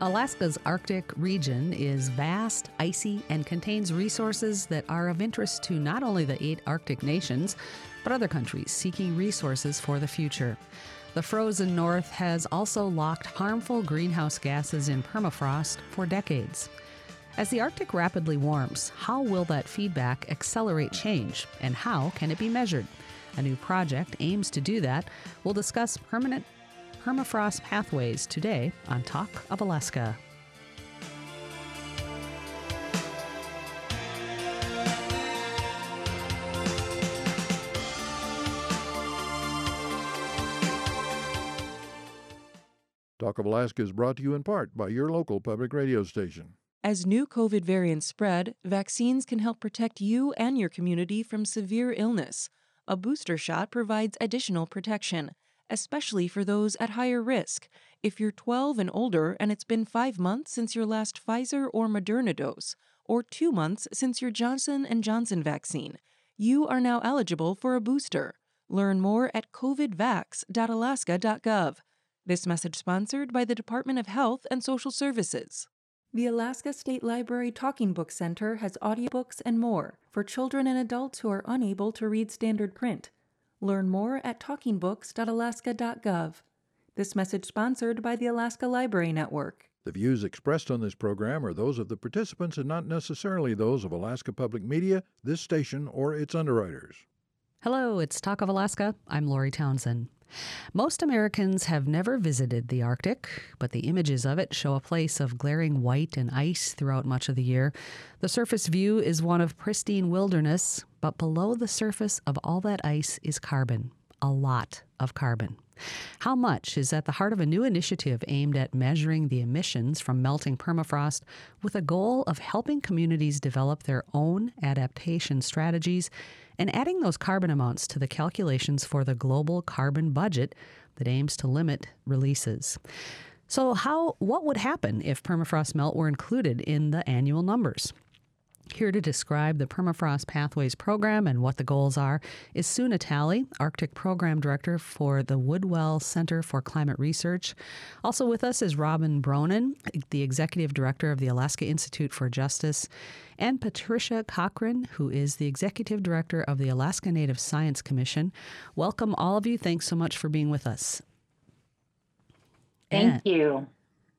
Alaska's Arctic region is vast, icy, and contains resources that are of interest to not only the eight Arctic nations, but other countries seeking resources for the future. The frozen north has also locked harmful greenhouse gases in permafrost for decades. As the Arctic rapidly warms, how will that feedback accelerate change, and how can it be measured? A new project aims to do that. We'll discuss permanent permafrost pathways today on Talk of Alaska. Talk of Alaska is brought to you in part by your local public radio station. As new COVID variants spread, vaccines can help protect you and your community from severe illness. A booster shot provides additional protection especially for those at higher risk. If you're 12 and older and it's been five months since your last Pfizer or Moderna dose, or two months since your Johnson & Johnson vaccine, you are now eligible for a booster. Learn more at covidvax.alaska.gov. This message sponsored by the Department of Health and Social Services. The Alaska State Library Talking Book Center has audiobooks and more for children and adults who are unable to read standard print. Learn more at talkingbooks.alaska.gov. This message sponsored by the Alaska Library Network. The views expressed on this program are those of the participants and not necessarily those of Alaska Public Media, this station, or its underwriters. Hello, it's Talk of Alaska. I'm Lori Townsend. Most Americans have never visited the Arctic, but the images of it show a place of glaring white and ice throughout much of the year. The surface view is one of pristine wilderness, but below the surface of all that ice is carbon, a lot of carbon. How much is at the heart of a new initiative aimed at measuring the emissions from melting permafrost with a goal of helping communities develop their own adaptation strategies and adding those carbon amounts to the calculations for the global carbon budget that aims to limit releases. So, how what would happen if permafrost melt were included in the annual numbers? Here to describe the Permafrost Pathways program and what the goals are is Sue Natali, Arctic Program Director for the Woodwell Center for Climate Research. Also with us is Robin Bronen, the Executive Director of the Alaska Institute for Justice, and Patricia Cochran, who is the Executive Director of the Alaska Native Science Commission. Welcome, all of you. Thanks so much for being with us. Thank and, you.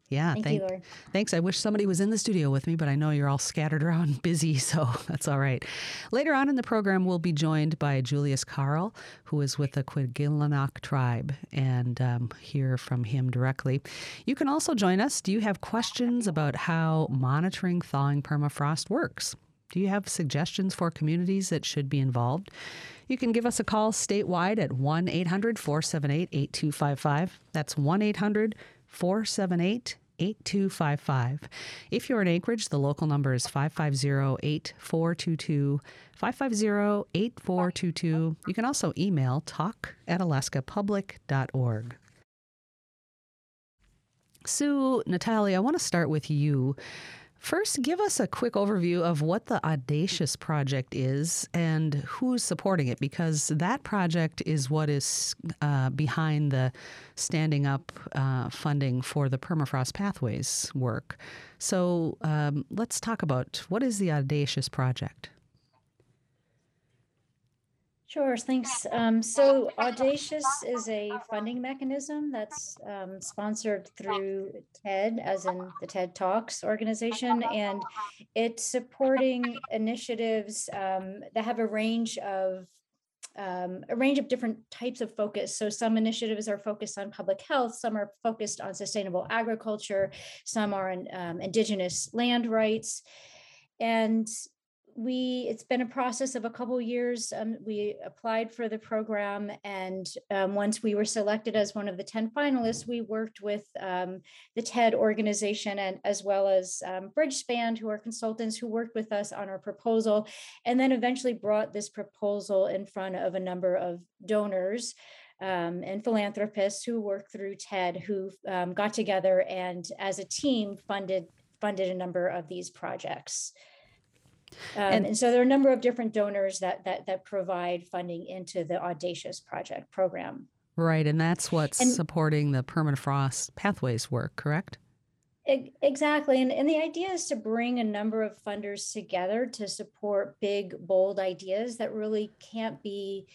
Yeah, Thank thank, you, thanks. I wish somebody was in the studio with me, but I know you're all scattered around busy, so that's all right. Later on in the program, we'll be joined by Julius Carl, who is with the Kwigillingok tribe, and um, hear from him directly. You can also join us. Do you have questions about how monitoring thawing permafrost works? Do you have suggestions for communities that should be involved? You can give us a call statewide at 1 800 478 8255. That's 1 800 478 8255. If you're in Anchorage, the local number is 550 8422. 550 8422. You can also email talk at alaskapublic.org. Sue, Natali, I want to start with you. First, give us a quick overview of what the Audacious Project is and who's supporting it, because that project is what is uh, behind the standing up uh, funding for the Permafrost Pathways work. So um, let's talk about what is the Audacious Project? Sure, thanks. Um, so Audacious is a funding mechanism that's um, sponsored through TED, as in the TED Talks organization, and it's supporting initiatives um, that have a range of um, a range of different types of focus. So some initiatives are focused on public health, some are focused on sustainable agriculture, some are on um, indigenous land rights. And we it's been a process of a couple years um, we applied for the program and um, once we were selected as one of the 10 finalists we worked with um, the ted organization and as well as um, bridgespan who are consultants who worked with us on our proposal and then eventually brought this proposal in front of a number of donors um, and philanthropists who work through TED, who um, got together and, as a team, funded funded a number of these projects. Um, and, and, so there are a number of different donors that that that provide funding into the Audacious project program. Right, and that's what's and, supporting the permafrost pathways work, correct? Exactly. And, and the idea is to bring a number of funders together to support big, bold ideas that really can't be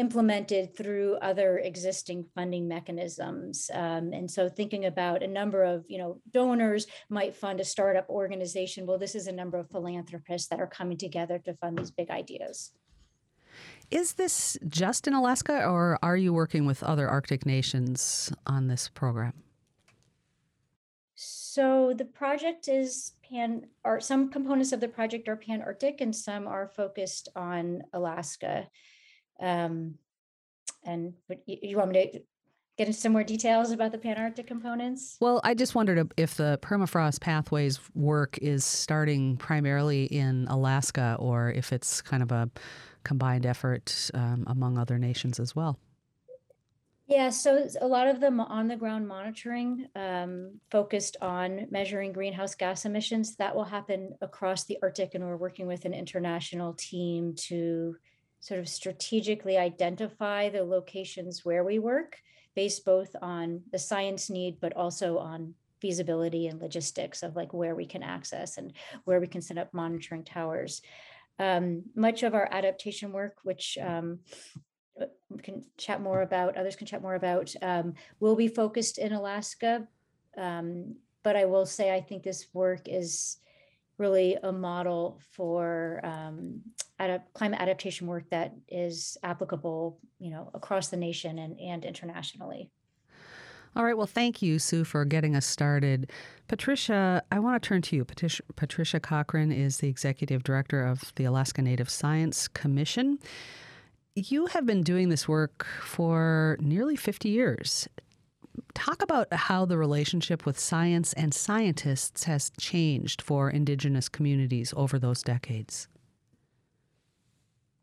implemented through other existing funding mechanisms. Um, and so thinking about a number of, you know, donors might fund a startup organization. Well, this is a number of philanthropists that are coming together to fund these big ideas. Is this just in Alaska or are you working with other Arctic nations on this program? So the project is pan or some components of the project are pan Arctic and some are focused on Alaska. Um, and but you, you want me to get into some more details about the pan Arctic components? Well, I just wondered if the permafrost pathways work is starting primarily in Alaska or if it's kind of a combined effort um, among other nations as well. Yeah, so a lot of the on the ground monitoring um, focused on measuring greenhouse gas emissions. That will happen across the Arctic, and we're working with an international team to sort of strategically identify the locations where we work, based both on the science need, but also on feasibility and logistics of like where we can access and where we can set up monitoring towers. Um, much of our adaptation work, which um, we can chat more about, others can chat more about, um, will be focused in Alaska. Um, but I will say, I think this work is really a model for um, climate adaptation work that is applicable, you know, across the nation and, and internationally. All right. Well, thank you, Sue, for getting us started. Patricia, I want to turn to you. Patricia, Patricia Cochran is the executive director of the Alaska Native Science Commission. You have been doing this work for nearly 50 years. Talk about how the relationship with science and scientists has changed for Indigenous communities over those decades.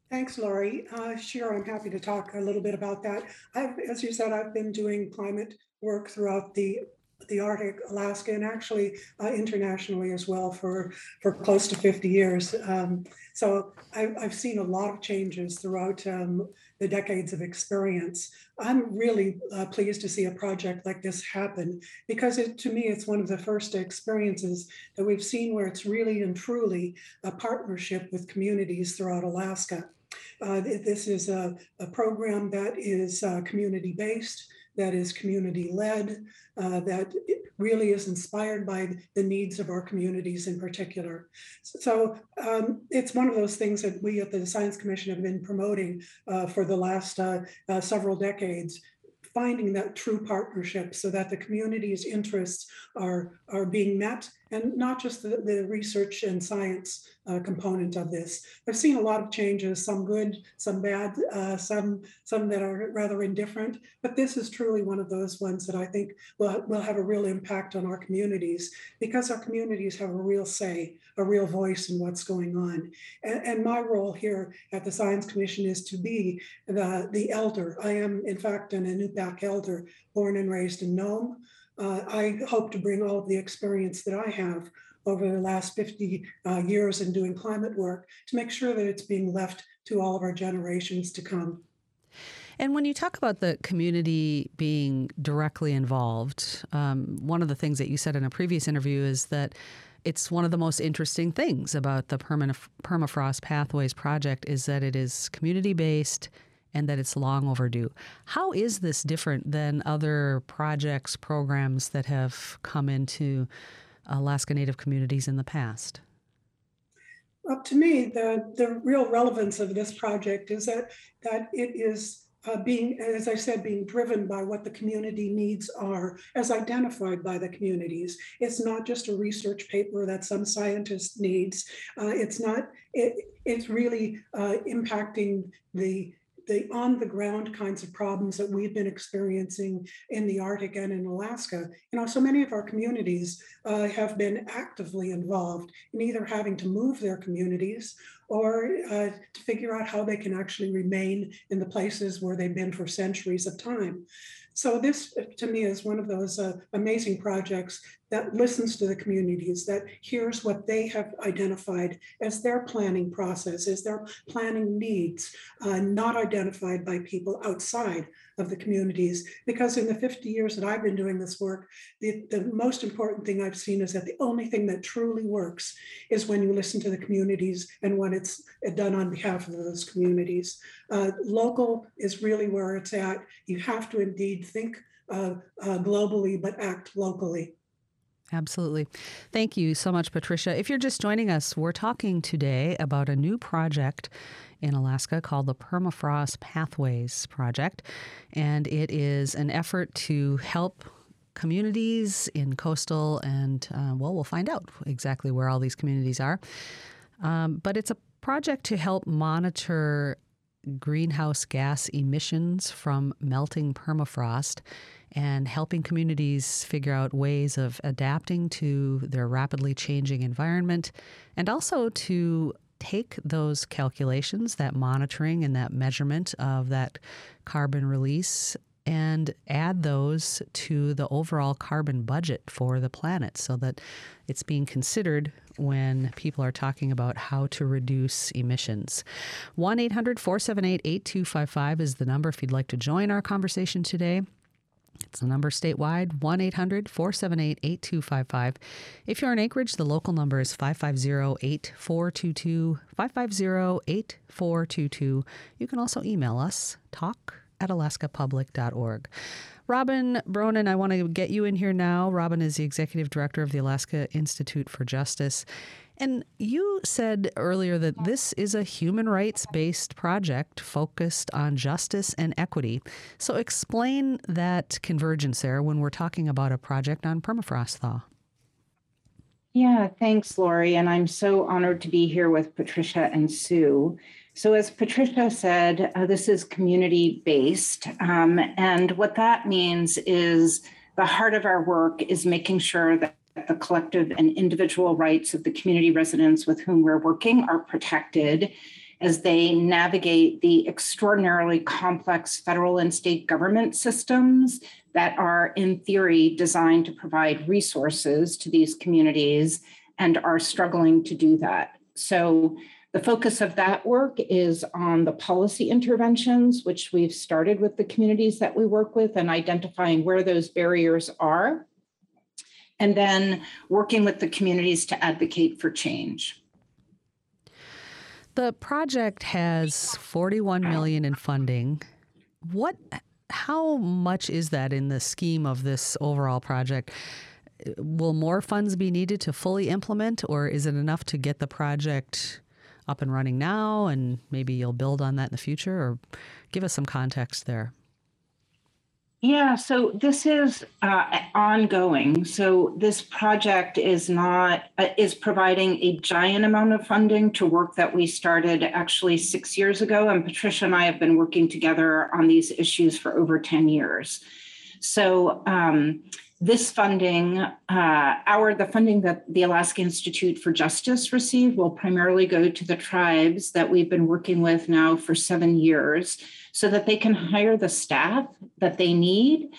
Thanks, Lori. Uh, sure, I'm happy to talk a little bit about that. I've, as you said, I've been doing climate work throughout the the Arctic, Alaska, and actually uh, internationally as well for for close to 50 years. Um, so I, have seen a lot of changes throughout um, the decades of experience. I'm really uh, pleased to see a project like this happen because it, to me, it's one of the first experiences that we've seen where it's really and truly a partnership with communities throughout Alaska. Uh, this is a, a, program that is uh, community based that is community led, uh, that really is inspired by the needs of our communities in particular. So um, it's one of those things that we at the Science Commission have been promoting uh, for the last uh, uh several decades finding that true partnership so that the community's interests are, are being met and not just the, the research and science uh, component of this. I've seen a lot of changes, some good, some bad, uh, some some that are rather indifferent. But this is truly one of those ones that I think will will have a real impact on our communities because our communities have a real say, a real voice in what's going on. And, and my role here at the Science Commission is to be the the elder. I am in fact an Inupiaq elder, born and raised in Nome. Uh, I hope to bring all of the experience that I have over the last 50 uh, years in doing climate work to make sure that it's being left to all of our generations to come. And when you talk about the community being directly involved, um, one of the things that you said in a previous interview is that it's one of the most interesting things about the Permafrost Pathways project is that it is community based and that it's long overdue. How is this different than other projects, programs that have come into Alaska Native communities in the past? Well, to me, the, the real relevance of this project is that, that it is uh, being, as I said, being driven by what the community needs are, as identified by the communities. It's not just a research paper that some scientist needs. Uh, it's not. It, it's really uh, impacting the the on the ground kinds of problems that we've been experiencing in the Arctic and in Alaska. You know, so many of our communities uh, have been actively involved in either having to move their communities or uh, to figure out how they can actually remain in the places where they've been for centuries of time. So this, to me, is one of those uh, amazing projects that listens to the communities, that hears what they have identified as their planning process, as their planning needs, uh, not identified by people outside of the communities. Because in the 50 years that I've been doing this work, the, the most important thing I've seen is that the only thing that truly works is when you listen to the communities and when it's done on behalf of those communities. Uh, local is really where it's at. You have to indeed think uh, uh, globally, but act locally. Absolutely. Thank you so much, Patricia. If you're just joining us, we're talking today about a new project in Alaska called the Permafrost Pathways Project. And it is an effort to help communities in coastal and, uh, well, we'll find out exactly where all these communities are. Um, but it's a project to help monitor greenhouse gas emissions from melting permafrost and helping communities figure out ways of adapting to their rapidly changing environment and also to take those calculations, that monitoring and that measurement of that carbon release, and add those to the overall carbon budget for the planet so that it's being considered when people are talking about how to reduce emissions. 1 800 478 8255 is the number if you'd like to join our conversation today. It's the number statewide 1 800 478 8255. If you're in Anchorage, the local number is 550 8422. 550 8422. You can also email us talk at alaskapublic.org. Robin Bronen, I want to get you in here now. Robin is the executive director of the Alaska Institute for Justice. And you said earlier that this is a human rights based project focused on justice and equity. So explain that convergence there when we're talking about a project on permafrost thaw. Yeah, thanks, Lori. And I'm so honored to be here with Patricia and Sue. So, as Patricia said, uh, this is community based. Um, and what that means is the heart of our work is making sure that the collective and individual rights of the community residents with whom we're working are protected as they navigate the extraordinarily complex federal and state government systems that are, in theory, designed to provide resources to these communities and are struggling to do that. So, the focus of that work is on the policy interventions, which we've started with the communities that we work with and identifying where those barriers are and then working with the communities to advocate for change. The project has 41 million in funding. What how much is that in the scheme of this overall project? Will more funds be needed to fully implement or is it enough to get the project up and running now and maybe you'll build on that in the future or give us some context there? Yeah, so this is uh, ongoing. So this project is not uh, is providing a giant amount of funding to work that we started actually six years ago, and Patricia and I have been working together on these issues for over ten years. So um, this funding, uh, our the funding that the Alaska Institute for Justice received will primarily go to the tribes that we've been working with now for seven years so that they can hire the staff that they need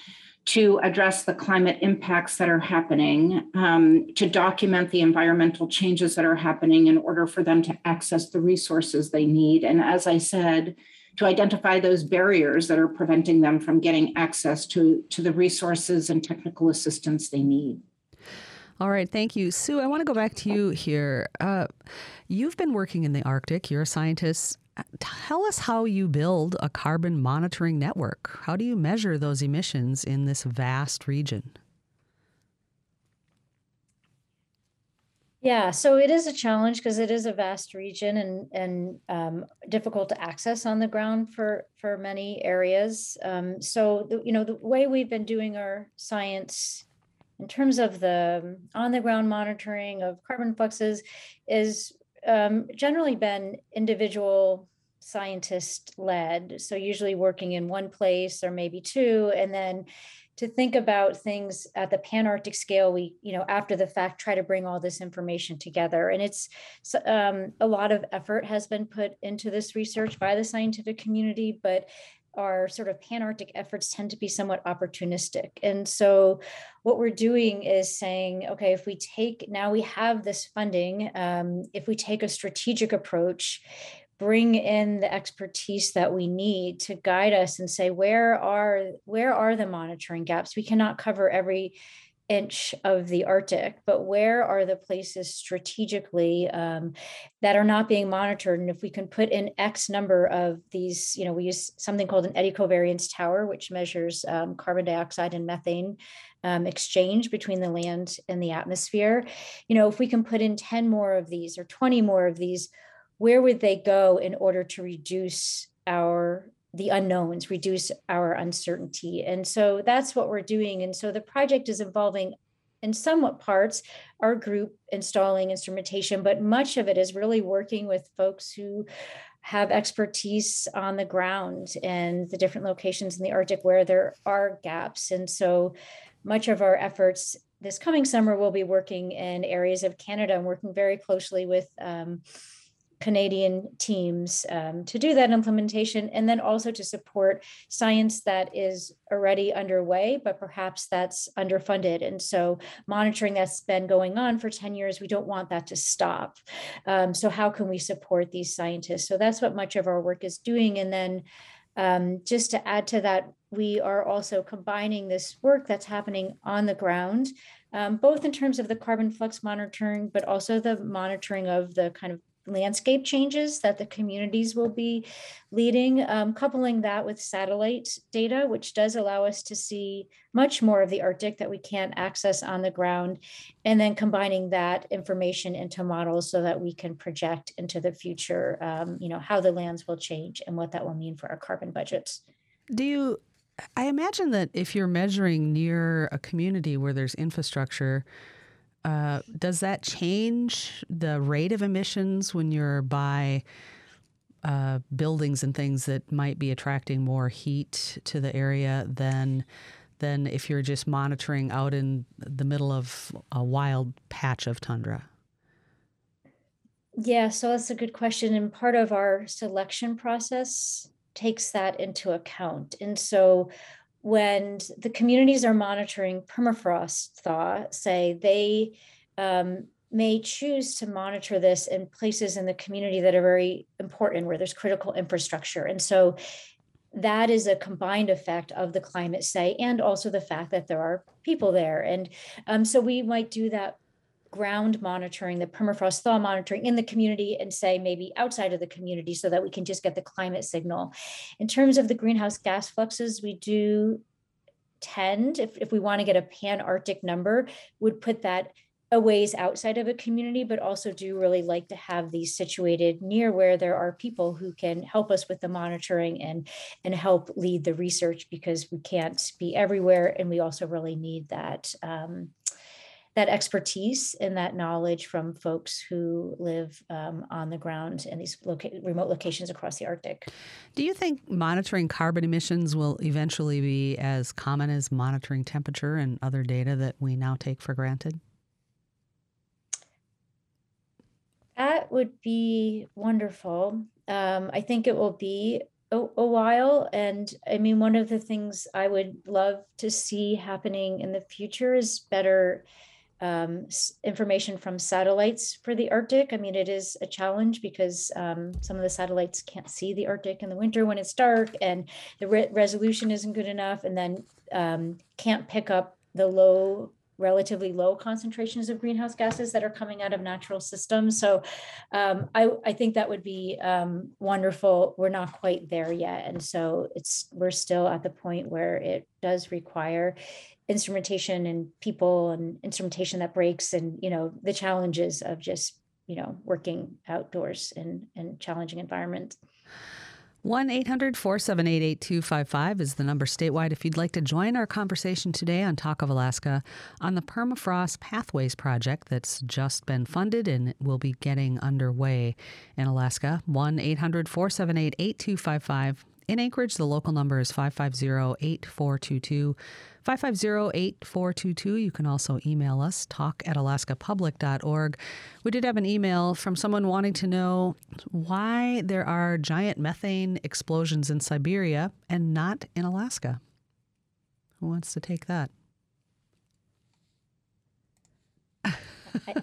to address the climate impacts that are happening, um, to document the environmental changes that are happening in order for them to access the resources they need. And as I said, to identify those barriers that are preventing them from getting access to, to the resources and technical assistance they need. All right, thank you. Sue, I want to go back to you here. Uh, you've been working in the Arctic, you're a scientist tell us how you build a carbon monitoring network. How do you measure those emissions in this vast region? Yeah, so it is a challenge because it is a vast region and and um, difficult to access on the ground for for many areas. Um, so the, you know the way we've been doing our science in terms of the on the ground monitoring of carbon fluxes is um, generally been individual scientist led. So usually working in one place or maybe two, and then to think about things at the pan-arctic scale we you know after the fact try to bring all this information together. And it's um, a lot of effort has been put into this research by the scientific community but our sort of pan-arctic efforts tend to be somewhat opportunistic. And so what we're doing is saying okay if we take now we have this funding um, if we take a strategic approach bring in the expertise that we need to guide us and say where are where are the monitoring gaps? We cannot cover every inch of the arctic but where are the places strategically um, that are not being monitored? And if we can put in x number of these you know we use something called an eddy covariance tower which measures um, carbon dioxide and methane um, exchange between the land and the atmosphere. You know if we can put in 10 more of these or 20 more of these where would they go in order to reduce our the unknowns reduce our uncertainty? And so that's what we're doing. And so the project is involving in somewhat parts our group installing instrumentation but much of it is really working with folks who have expertise on the ground and the different locations in the arctic where there are gaps. And so much of our efforts this coming summer will be working in areas of canada and working very closely with um, Canadian teams um, to do that implementation, and then also to support science that is already underway, but perhaps that's underfunded. And so, monitoring that's been going on for 10 years, we don't want that to stop. Um, so, how can we support these scientists? So, that's what much of our work is doing. And then, um, just to add to that, we are also combining this work that's happening on the ground, um, both in terms of the carbon flux monitoring, but also the monitoring of the kind of landscape changes that the communities will be leading, um, coupling that with satellite data, which does allow us to see much more of the Arctic that we can't access on the ground, and then combining that information into models so that we can project into the future, um, you know, how the lands will change and what that will mean for our carbon budgets. Do you I imagine that if you're measuring near a community where there's infrastructure, uh, does that change the rate of emissions when you're by uh, buildings and things that might be attracting more heat to the area than than if you're just monitoring out in the middle of a wild patch of tundra? Yeah, so that's a good question. And part of our selection process takes that into account. And so when the communities are monitoring permafrost thaw, say they um, may choose to monitor this in places in the community that are very important where there's critical infrastructure. And so that is a combined effect of the climate say and also the fact that there are people there. And um, so we might do that ground monitoring, the permafrost thaw monitoring in the community and say maybe outside of the community so that we can just get the climate signal. In terms of the greenhouse gas fluxes, we do tend, if, if we want to get a pan Arctic number, would put that a ways outside of a community, but also do really like to have these situated near where there are people who can help us with the monitoring and and help lead the research because we can't be everywhere, and we also really need that um, that expertise and that knowledge from folks who live um, on the ground in these loca- remote locations across the Arctic. Do you think monitoring carbon emissions will eventually be as common as monitoring temperature and other data that we now take for granted? That would be wonderful. Um, I think it will be a, a, while. And I mean, one of the things I would love to see happening in the future is better um, information from satellites for the Arctic. I mean, it is a challenge because um, some of the satellites can't see the Arctic in the winter when it's dark, and the re- resolution isn't good enough, and then um, can't pick up the low relatively low concentrations of greenhouse gases that are coming out of natural systems. So um, I, I, think that would be um, wonderful. We're not quite there yet. And so it's we're still at the point where it does require instrumentation and people and instrumentation that breaks and you know the challenges of just you know working outdoors in in challenging environments 1 800 478 8255 is the number statewide if you'd like to join our conversation today on Talk of Alaska on the Permafrost Pathways Project that's just been funded and will be getting underway in Alaska. 1 800 478 8255 In Anchorage, the local number is 550 8422. 550 8422. You can also email us, talk at alaskapublic.org. We did have an email from someone wanting to know why there are giant methane explosions in Siberia and not in Alaska. Who wants to take that? I,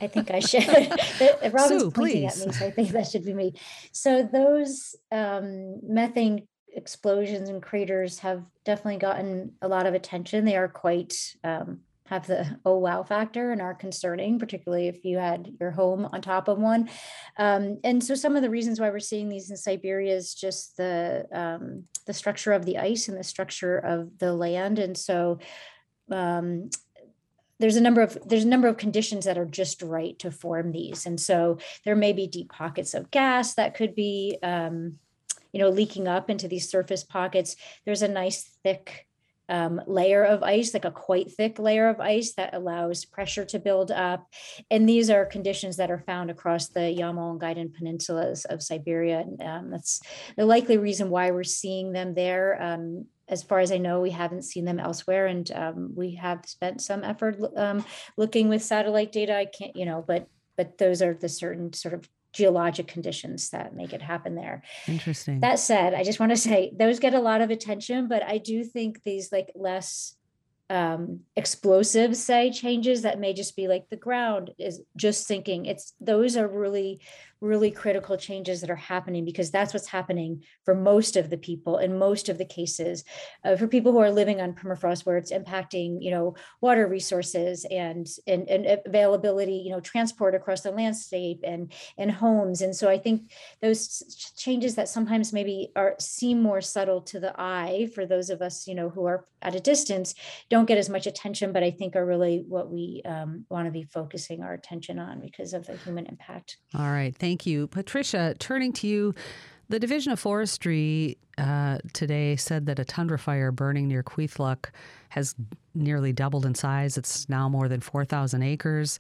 I think I should. Robin's Sue, pointing at me, so I think that should be me. So those um, methane explosions and craters have definitely gotten a lot of attention. They are quite um, have the oh wow factor and are concerning, particularly if you had your home on top of one. Um, and so some of the reasons why we're seeing these in Siberia is just the um, the structure of the ice and the structure of the land, and so um, there's a number of there's a number of conditions that are just right to form these and so there may be deep pockets of gas that could be um, you know leaking up into these surface pockets there's a nice thick um, layer of ice like a quite thick layer of ice that allows pressure to build up. And these are conditions that are found across the yamal and Gydan peninsulas of siberia. And um, that's the likely reason why we're seeing them there. Um, as far as I know, we haven't seen them elsewhere, and um, we have spent some effort um, looking with satellite data. I can't, you know, but but those are the certain sort of geologic conditions that make it happen there. Interesting. That said, I just want to say those get a lot of attention, but I do think these like less um explosive say changes that may just be like the ground is just sinking it's those are really really critical changes that are happening because that's what's happening for most of the people in most of the cases uh, for people who are living on permafrost where it's impacting you know water resources and, and and availability you know transport across the landscape and and homes and so i think those changes that sometimes maybe are seem more subtle to the eye for those of us you know who are at a distance don't get as much attention but i think are really what we um, want to be focusing our attention on because of the human impact All right. Thank you. Patricia, turning to you, the Division of Forestry uh, today said that a tundra fire burning near Kwethluk has nearly doubled in size. It's now more than 4,000 acres.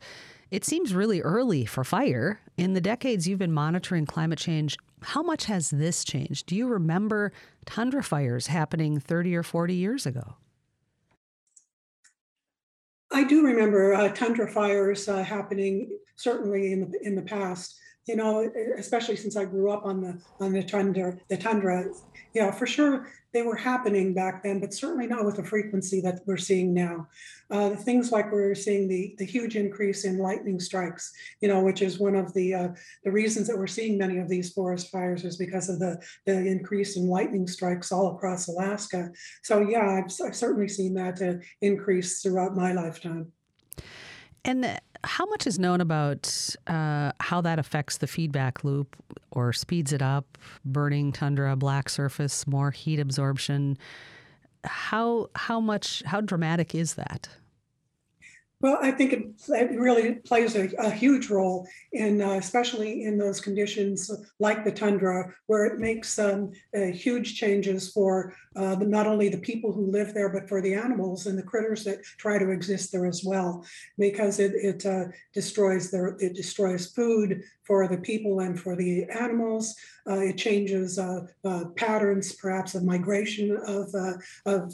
It seems really early for fire. In the decades you've been monitoring climate change, how much has this changed? Do you remember tundra fires happening 30 or 40 years ago? I do remember uh, tundra fires uh, happening certainly in the in the past. You know, especially since I grew up on the on the tundra, the tundra. Yeah, for sure they were happening back then, but certainly not with the frequency that we're seeing now. Uh, things like we're seeing the the huge increase in lightning strikes. You know, which is one of the uh, the reasons that we're seeing many of these forest fires is because of the the increase in lightning strikes all across Alaska. So yeah, I've, I've certainly seen that uh, increase throughout my lifetime. And how much is known about uh, how that affects the feedback loop or speeds it up? Burning tundra, black surface, more heat absorption. How how much how dramatic is that? Well, I think it, it really plays a, a, huge role in, uh, especially in those conditions like the tundra, where it makes um, uh, huge changes for uh, the, not only the people who live there, but for the animals and the critters that try to exist there as well, because it, it uh, destroys their it destroys food for the people and for the animals. Uh, it changes uh, patterns, perhaps of migration of of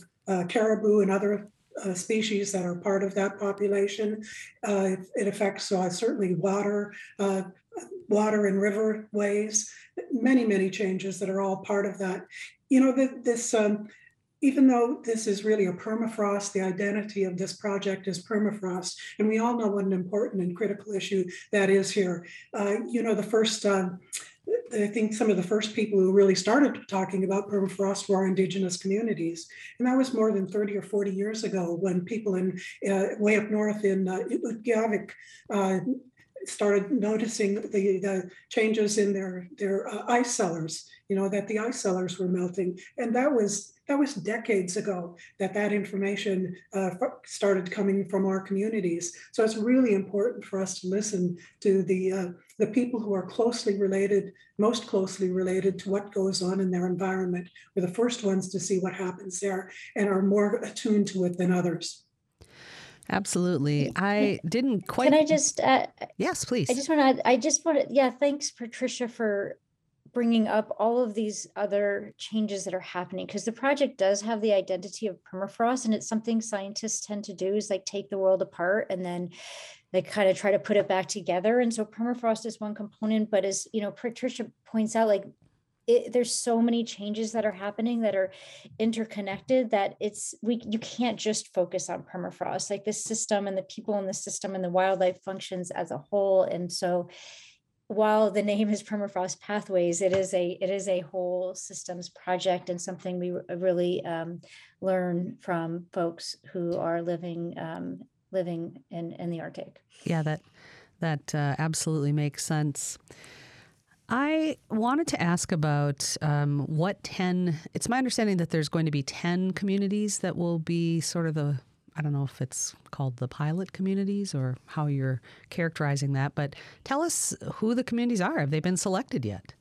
caribou and other uh, species that are part of that population. Uh, it, affects uh, certainly water, uh, water and river ways, many, many changes that are all part of that. You know, this, um, even though this is really a permafrost, the identity of this project is permafrost, and we all know what an important and critical issue that is here. Uh, you know, the first um, I think some of the first people who really started talking about permafrost were indigenous communities. And that was more than 30 or 40 years ago when people in uh, way up north in uh, Utqiagvik uh, started noticing the, the changes in their, their uh, ice cellars, you know, that the ice cellars were melting. And that was that was decades ago that that information uh, started coming from our communities. So it's really important for us to listen to the uh, the people who are closely related, most closely related to what goes on in their environment. We're the first ones to see what happens there and are more attuned to it than others. Absolutely. I didn't quite. Can I just? Uh, yes, please. I just want to. I just want to. Yeah, thanks, Patricia, for bringing up all of these other changes that are happening because the project does have the identity of permafrost and it's something scientists tend to do is like take the world apart and then they kind of try to put it back together. And so permafrost is one component but as you know patricia points out like it, there's so many changes that are happening that are interconnected that it's we you can't just focus on permafrost. Like the system and the people in the system and the wildlife functions as a whole. And so while the name is permafrost pathways it is a it is a whole systems project and something we really um, learn from folks who are living um, living in in the arctic yeah that that uh, absolutely makes sense I wanted to ask about um, what 10, it's my understanding that there's going to be 10 communities that will be sort of the, I don't know if it's called the pilot communities or how you're characterizing that, but tell us who the communities are. Have they been selected yet?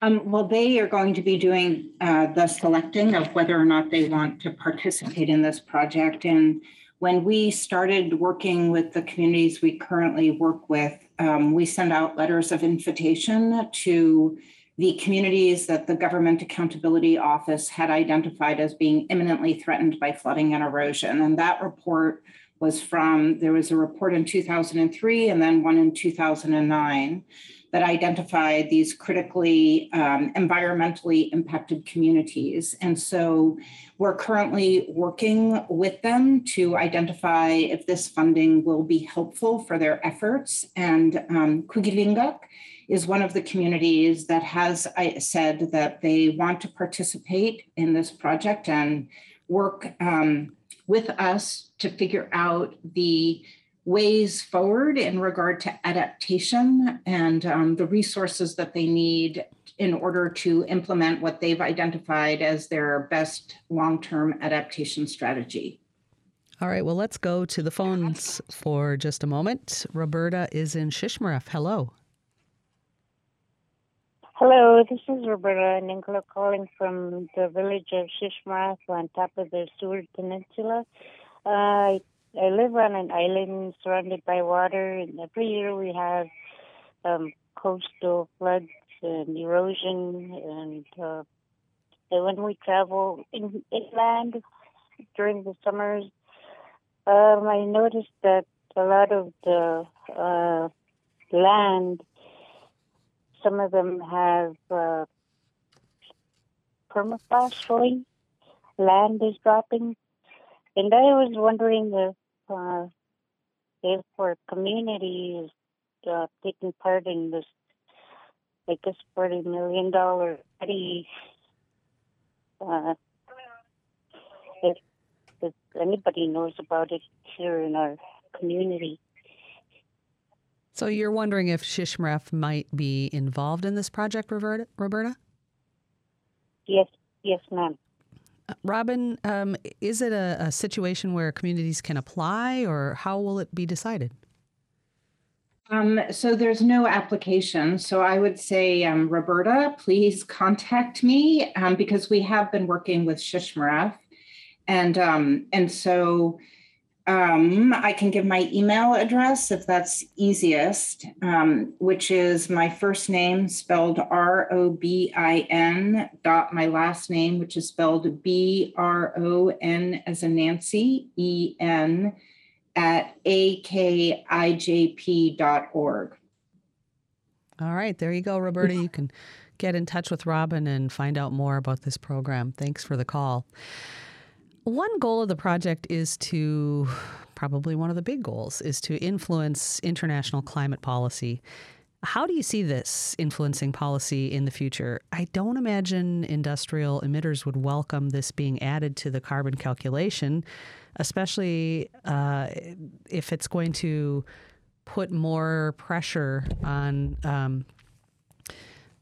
Um, well, they are going to be doing uh, the selecting of whether or not they want to participate in this project. And when we started working with the communities we currently work with, um, we send out letters of invitation to the communities that the Government Accountability Office had identified as being imminently threatened by flooding and erosion. And that report was from, there was a report in 2003 and then one in 2009 that identified these critically um, environmentally impacted communities. And so we're currently working with them to identify if this funding will be helpful for their efforts. And um, Kwigillingok is one of the communities that has said that they want to participate in this project and work um, with us to figure out the ways forward in regard to adaptation and um, the resources that they need in order to implement what they've identified as their best long term adaptation strategy. All right, well, let's go to the phones for just a moment. Roberta is in Shishmaref. Hello. Hello, this is Roberta Nicola calling from the village of Shishmaref on top of the Seward Peninsula. Uh, I live on an island surrounded by water, and every year we have um, coastal floods and erosion. And, uh, when we travel in, inland during the summers, um, I noticed that a lot of the uh, land, some of them have uh, permafrost showing. Land is dropping. And I was wondering if uh, if for community is uh, taking part in this, like this forty million dollar study, uh, if, if anybody knows about it here in our community. So you're wondering if Shishmaref might be involved in this project, Roberta? Yes, yes, ma'am. Robin, um, is it a, a, situation where communities can apply, or how will it be decided? Um, so there's no application. So I would say, um, Roberta, please contact me um, because we have been working with Shishmaref, and um, and so um, I can give my email address if that's easiest, um, which is my first name spelled R O B I N dot my last name, which is spelled B R O N as a Nancy E N at a k i j p dot org. All right, there you go, Roberta. You can get in touch with Robin and find out more about this program. Thanks for the call. One goal of the project is to, probably one of the big goals, is to influence international climate policy. How do you see this influencing policy in the future? I don't imagine industrial emitters would welcome this being added to the carbon calculation, especially uh, if it's going to put more pressure on um,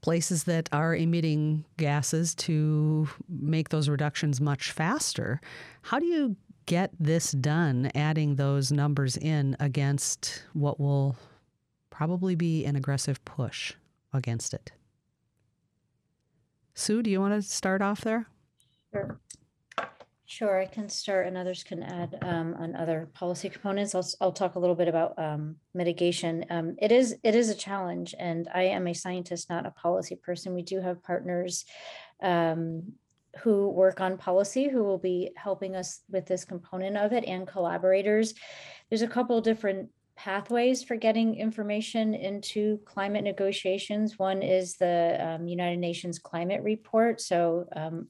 places that are emitting gases to make those reductions much faster. How do you get this done, adding those numbers in against what will probably be an aggressive push against it? Sue, do you want to start off there? Sure. Sure, I can start and others can add um, on other policy components. I'll, I'll talk a little bit about um, mitigation. Um, It is, it is a challenge and I am a scientist, not a policy person. We do have partners um, who work on policy, who will be helping us with this component of it and collaborators. There's a couple different pathways for getting information into climate negotiations. One is the um, United Nations Climate Report. So um,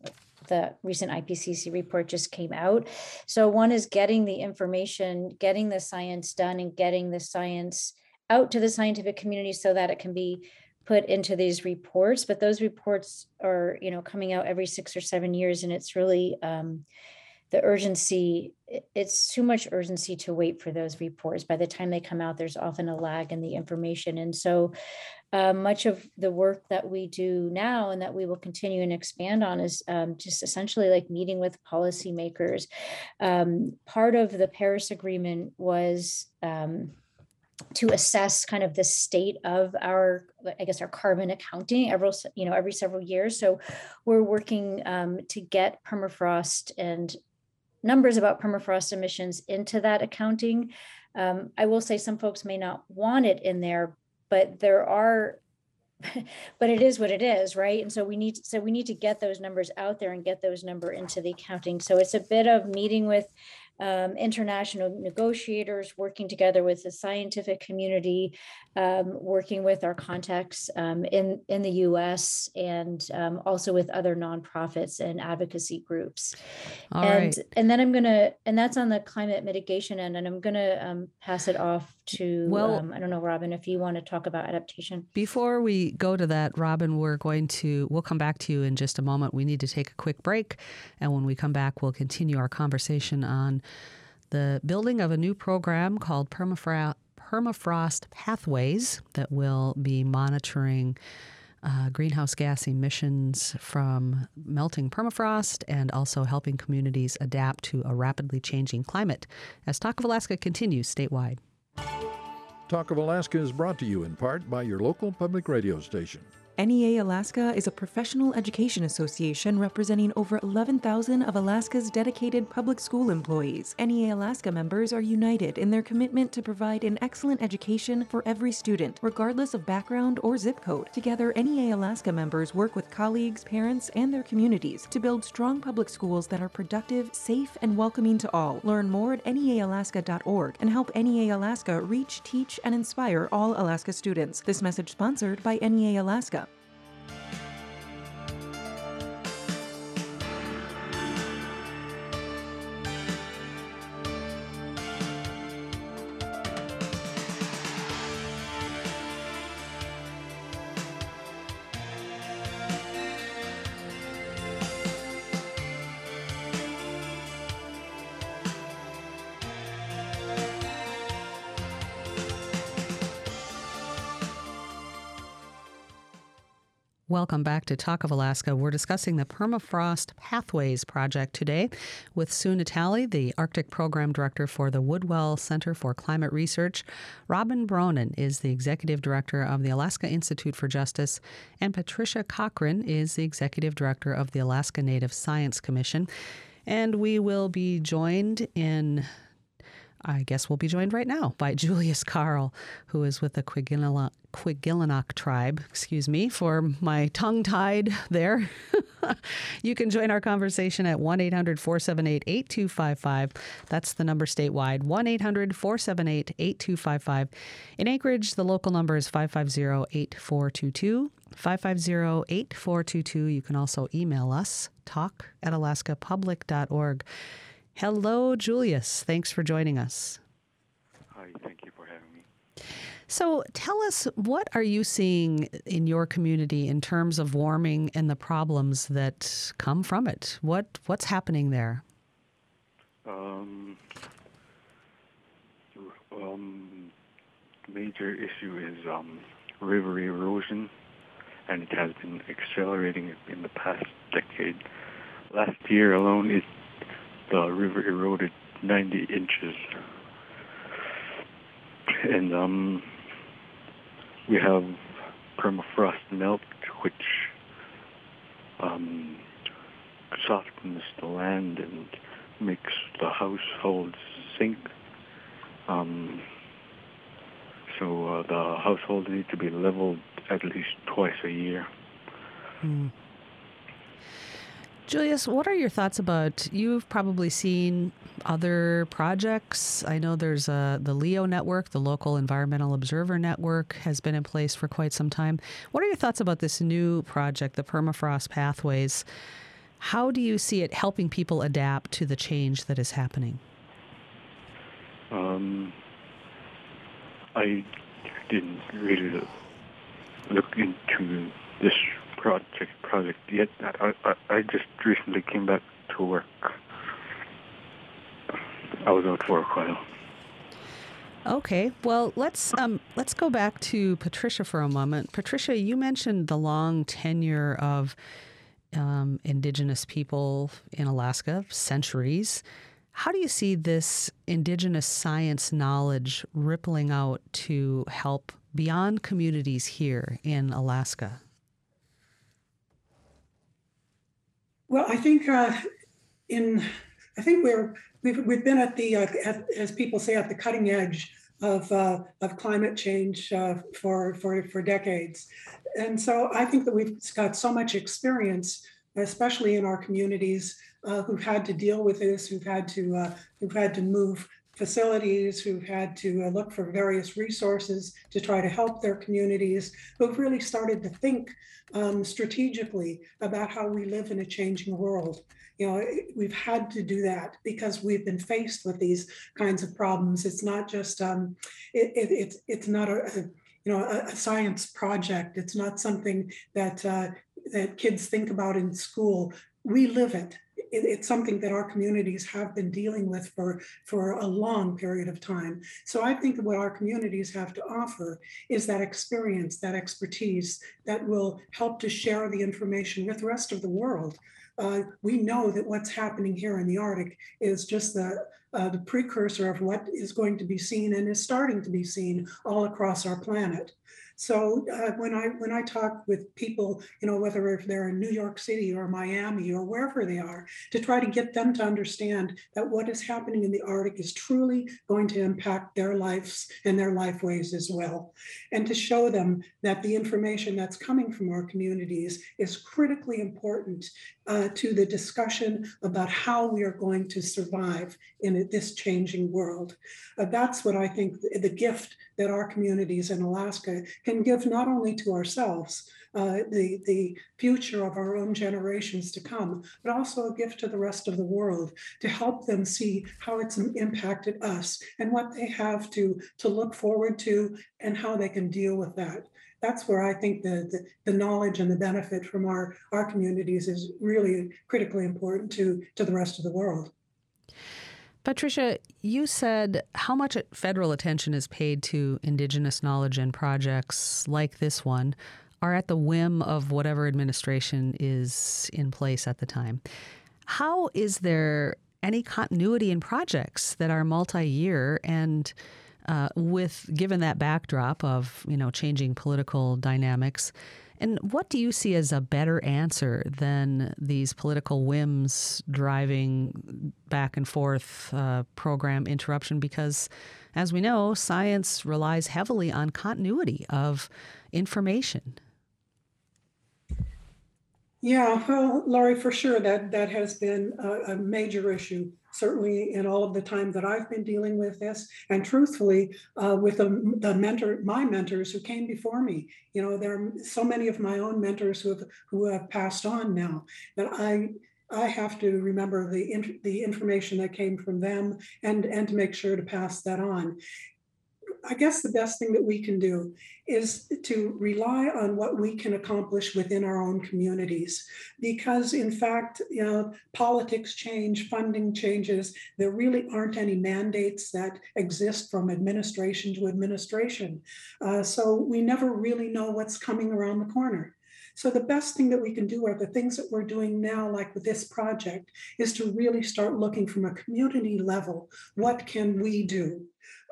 the recent IPCC report just came out. So one is getting the information, getting the science done and getting the science out to the scientific community so that it can be put into these reports. But those reports are, you know, coming out every six or seven years and it's really um, the urgency, it's too much urgency to wait for those reports. By the time they come out, there's often a lag in the information. And so uh, much of the work that we do now and that we will continue and expand on is um, just essentially like meeting with policymakers. Um, part of the Paris Agreement was um, to assess kind of the state of our, I guess, our carbon accounting every, you know, every several years. So we're working um, to get permafrost and numbers about permafrost emissions into that accounting. Um, I will say some folks may not want it in there, but there are but it is what it is right? And so we need so we need to get those numbers out there and get those number into the accounting. So it's a bit of meeting with um, international negotiators working together with the scientific community um, working with our contacts um, in in the us and um, also with other nonprofits and advocacy groups. All and right. and then i'm gonna and that's on the climate mitigation end and i'm gonna um, pass it off to Well- um, i don't know robin if you want to talk about adaptation Before we go to that, Robin, we're going to we'll come back to you in just a moment. We need to take a quick break, and when we come back, we'll continue our conversation on the building of a new program called Permafrost, Permafrost Pathways that will be monitoring uh, greenhouse gas emissions from melting permafrost and also helping communities adapt to a rapidly changing climate. As Talk of Alaska continues statewide. Talk of Alaska is brought to you in part by your local public radio station. NEA Alaska is a professional education association representing over 11,000 of Alaska's dedicated public school employees. NEA Alaska members are united in their commitment to provide an excellent education for every student, regardless of background or zip code. Together, NEA Alaska members work with colleagues, parents, and their communities to build strong public schools that are productive, safe, and welcoming to all. Learn more at nealaska.org and help NEA Alaska reach, teach, and inspire all Alaska students. This message sponsored by NEA Alaska. Welcome back to Talk of Alaska. We're discussing the Permafrost Pathways Project today with Sue Natali, the Arctic Program Director for the Woodwell Center for Climate Research. Robin Bronen is the Executive Director of the Alaska Institute for Justice, and Patricia Cochran is the Executive Director of the Alaska Native Science Commission. And we will be joined in I guess we'll be joined right now by Julius Carl, who is with the Kwigillingok tribe. Excuse me for my tongue tied there. you can join our conversation at 1 800 478 8255. That's the number statewide 1 800 478 8255. In Anchorage, the local number is 550 8422. 550 8422. You can also email us, talk at alaskapublic.org. Hello, Julius. Thanks for joining us. Hi, thank you for having me. So, tell us what are you seeing in your community in terms of warming and the problems that come from it? What what's happening there? Um, um, major issue is um, river erosion, and it has been accelerating in the past decade. Last year alone, it the river eroded 90 inches, and um, we have permafrost melt, which um, softens the land and makes the households sink. Um, so uh, the households need to be leveled at least twice a year. Hmm. Julius, what are your thoughts about? You've probably seen other projects. I know there's a, the LEO network, the Local Environmental Observer Network, has been in place for quite some time. What are your thoughts about this new project, the Permafrost Pathways? How do you see it helping people adapt to the change that is happening? Um, I didn't really look into this project project yet. I, I, I just recently came back to work. I was out for a while. Okay, well let's um, let's go back to Patricia for a moment. Patricia, you mentioned the long tenure of um, Indigenous people in Alaska, centuries. How do you see this Indigenous science knowledge rippling out to help beyond communities here in Alaska? Well, I think uh, in I think we're we've we've been at the uh, at, as people say at the cutting edge of uh, of climate change uh, for for for decades, and so I think that we've got so much experience, especially in our communities uh, who've had to deal with this, who've had to uh, who've had to move facilities who've had to uh, look for various resources to try to help their communities, who've really started to think um, strategically about how we live in a changing world. You know, we've had to do that because we've been faced with these kinds of problems. It's not just um, it, it, it's it's not a, a you know a, a, science project. It's not something that uh, that kids think about in school. We live it it, it's something that our communities have been dealing with for, for a long period of time. So I think what our communities have to offer is that experience, that expertise that will help to share the information with the rest of the world. Uh, we know that what's happening here in the Arctic is just the uh, the precursor of what is going to be seen and is starting to be seen all across our planet. So uh, when I when I talk with people, you know, whether they're in New York City or Miami or wherever they are, to try to get them to understand that what is happening in the Arctic is truly going to impact their lives and their lifeways as well, and to show them that the information that's coming from our communities is critically important uh, to the discussion about how we are going to survive in this changing world. Uh, that's what I think the gift that our communities in Alaska can give not only to ourselves, uh, the, the future of our own generations to come, but also a gift to the rest of the world to help them see how it's impacted us and what they have to, to look forward to and how they can deal with that that's where I think the, the, the, knowledge and the benefit from our, our communities is really critically important to, to the rest of the world. Patricia, you said how much federal attention is paid to Indigenous knowledge and projects like this one are at the whim of whatever administration is in place at the time. How is there any continuity in projects that are multi year and uh, with given that backdrop of you know changing political dynamics. And what do you see as a better answer than these political whims driving back and forth uh, program interruption? Because, as we know, science relies heavily on continuity of information. Yeah, well, Lori, for sure that that has been a, a major issue certainly in all of the time that I've been dealing with this, and truthfully, uh, with the, the, mentor, my mentors who came before me. You know, there are so many of my own mentors who have who have passed on now that I I have to remember the the information that came from them and and to make sure to pass that on. I guess the best thing that we can do is to rely on what we can accomplish within our own communities. Because, in fact, you know, politics change, funding changes. There really aren't any mandates that exist from administration to administration. Uh, so we never really know what's coming around the corner. So the best thing that we can do are the things that we're doing now, like with this project, is to really start looking from a community level. What can we do?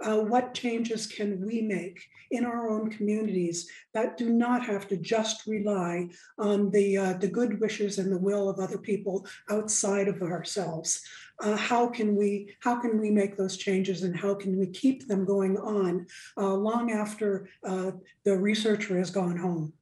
Uh, what changes can we make in our own communities that do not have to just rely on the, uh, the good wishes and the will of other people outside of ourselves? Uh, how can we how can we make those changes and how can we keep them going on uh, long after uh, the researcher has gone home?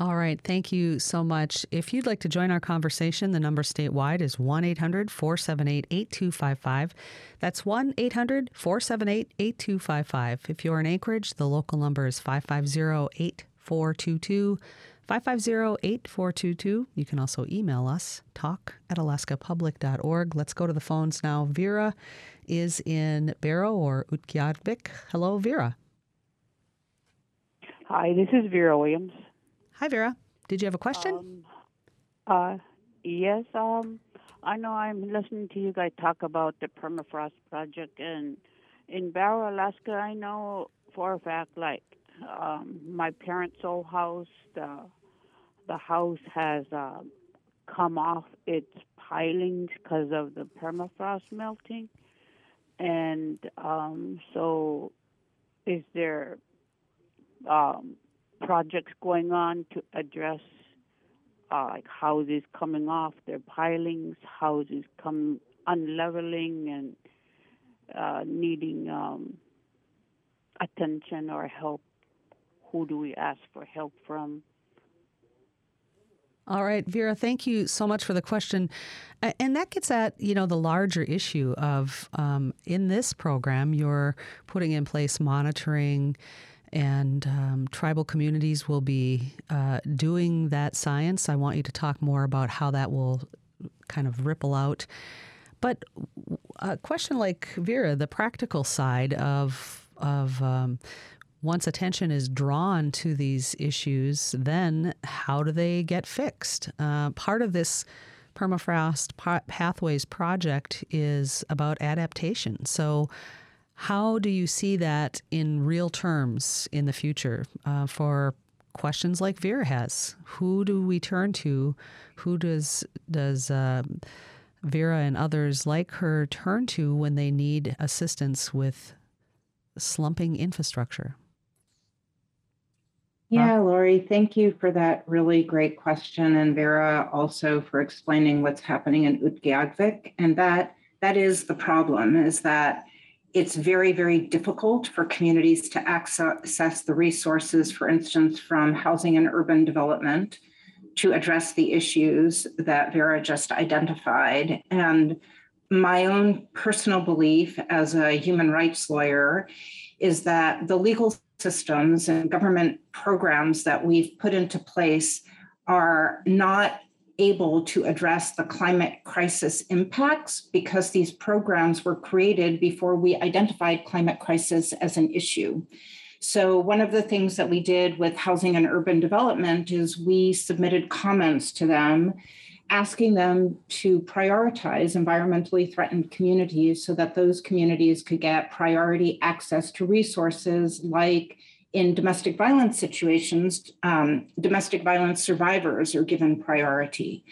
All right. Thank you so much. If you'd like to join our conversation, the number statewide is 1 800 478 8255. That's 1 800 478 8255. If you're in Anchorage, the local number is 550 8422. 550 8422. You can also email us, talk at alaskapublic.org. Let's go to the phones now. Vera is in Barrow or Utqiagvik. Hello, Vera. Hi, this is Vera Williams. Hi, Vera. Did you have a question? Um, uh, yes. Um, I know I'm listening to you guys talk about the permafrost project, and in Barrow, Alaska, I know for a fact, like um, my parents' old house, the the house has uh, come off its pilings because of the permafrost melting, and um, so is there um, projects going on to address uh, like houses coming off their pilings, houses come unleveling and uh, needing um, attention or help. Who do we ask for help from? All right, Vera, thank you so much for the question. And that gets at, you know, the larger issue of um, in this program, you're putting in place monitoring and um, tribal communities will be uh, doing that science. I want you to talk more about how that will kind of ripple out. But a question like Vera, the practical side of of um, once attention is drawn to these issues, then how do they get fixed? Uh, part of this permafrost pathways project is about adaptation. So how do you see that in real terms in the future uh, for questions like Vera has? Who do we turn to? Who does does uh, Vera and others like her turn to when they need assistance with slumping infrastructure? Yeah, Lori, thank you for that really great question, and Vera also for explaining what's happening in Utqiagvik. And that that is the problem: is that it's very, very difficult for communities to access the resources, for instance, from housing and urban development to address the issues that Vera just identified. And my own personal belief as a human rights lawyer is that the legal systems and government programs that we've put into place are not able to address the climate crisis impacts because these programs were created before we identified climate crisis as an issue. So, one of the things that we did with housing and urban development is we submitted comments to them asking them to prioritize environmentally threatened communities so that those communities could get priority access to resources like in domestic violence situations, um, domestic violence survivors are given priority.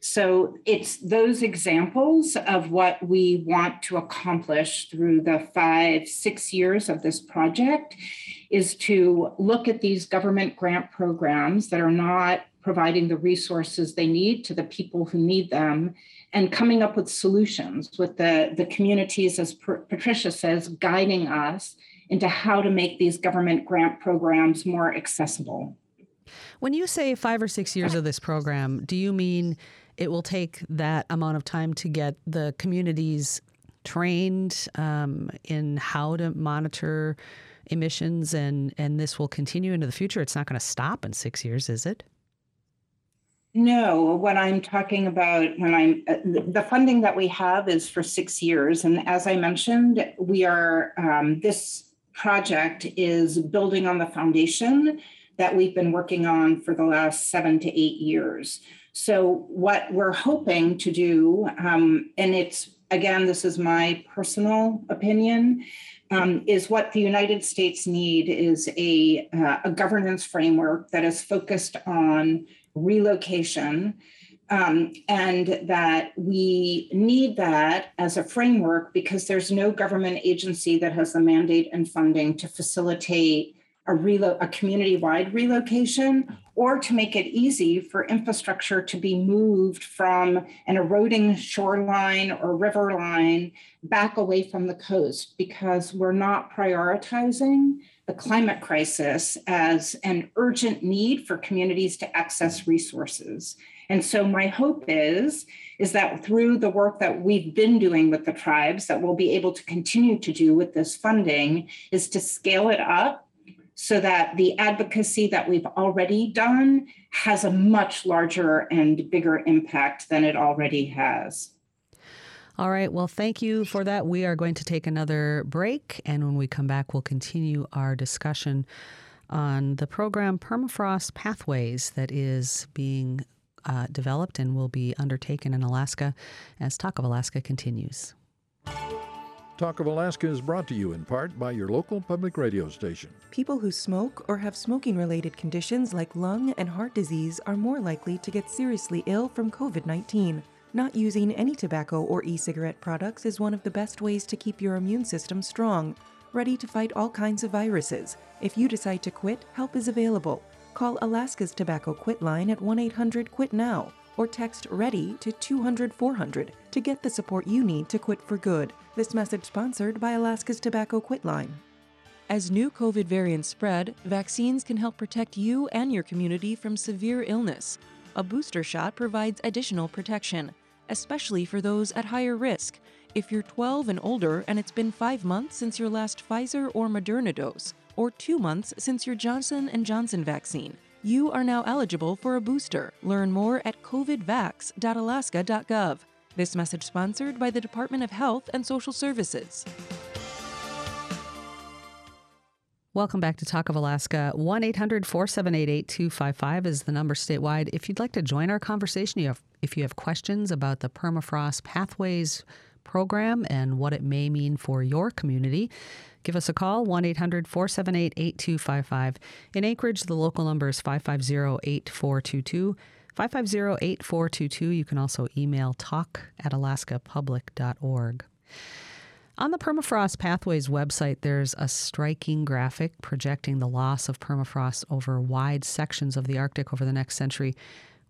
So it's those examples of what we want to accomplish through the five, six years of this project is to look at these government grant programs that are not providing the resources they need to the people who need them and coming up with solutions with the, the communities, as Patricia says, guiding us into how to make these government grant programs more accessible. When you say five or six years of this program, do you mean it will take that amount of time to get the communities trained um, in how to monitor emissions and, and this will continue into the future? It's not going to stop in six years, is it? No, what I'm talking about when I'm uh, the funding that we have is for six years. And as I mentioned, we are um, this project is building on the foundation that we've been working on for the last seven to eight years. So, what we're hoping to do, um, and it's again, this is my personal opinion, um, is what the United States need is a, uh, a governance framework that is focused on relocation Um, and that we need that as a framework because there's no government agency that has the mandate and funding to facilitate a, relo- a community-wide relocation or to make it easy for infrastructure to be moved from an eroding shoreline or river line back away from the coast because we're not prioritizing the climate crisis as an urgent need for communities to access resources. And so my hope is is that through the work that we've been doing with the tribes that we'll be able to continue to do with this funding is to scale it up so that the advocacy that we've already done has a much larger and bigger impact than it already has. All right. Well, thank you for that. We are going to take another break. And when we come back, we'll continue our discussion on the program Permafrost Pathways that is being uh, developed and will be undertaken in Alaska as Talk of Alaska continues. Talk of Alaska is brought to you in part by your local public radio station. People who smoke or have smoking related conditions like lung and heart disease are more likely to get seriously ill from COVID 19. Not using any tobacco or e cigarette products is one of the best ways to keep your immune system strong, ready to fight all kinds of viruses. If you decide to quit, help is available. Call Alaska's Tobacco Quit line at 1 800 QUIT NOW or text READY to 200 400 to get the support you need to quit for good. This message sponsored by Alaska's Tobacco Quit Line. As new COVID variants spread, vaccines can help protect you and your community from severe illness. A booster shot provides additional protection, especially for those at higher risk. If you're 12 and older and it's been 5 months since your last Pfizer or Moderna dose, or 2 months since your Johnson & Johnson vaccine, you are now eligible for a booster. Learn more at covidvax.alaska.gov. This message sponsored by the Department of Health and Social Services. Welcome back to Talk of Alaska. 1 800 478 8255 is the number statewide. If you'd like to join our conversation, you have, if you have questions about the Permafrost Pathways program and what it may mean for your community, Give us a call, 1 800 478 8255. In Anchorage, the local number is 550 8422. 550 8422. You can also email talk at alaskapublic.org. On the Permafrost Pathways website, there's a striking graphic projecting the loss of permafrost over wide sections of the Arctic over the next century.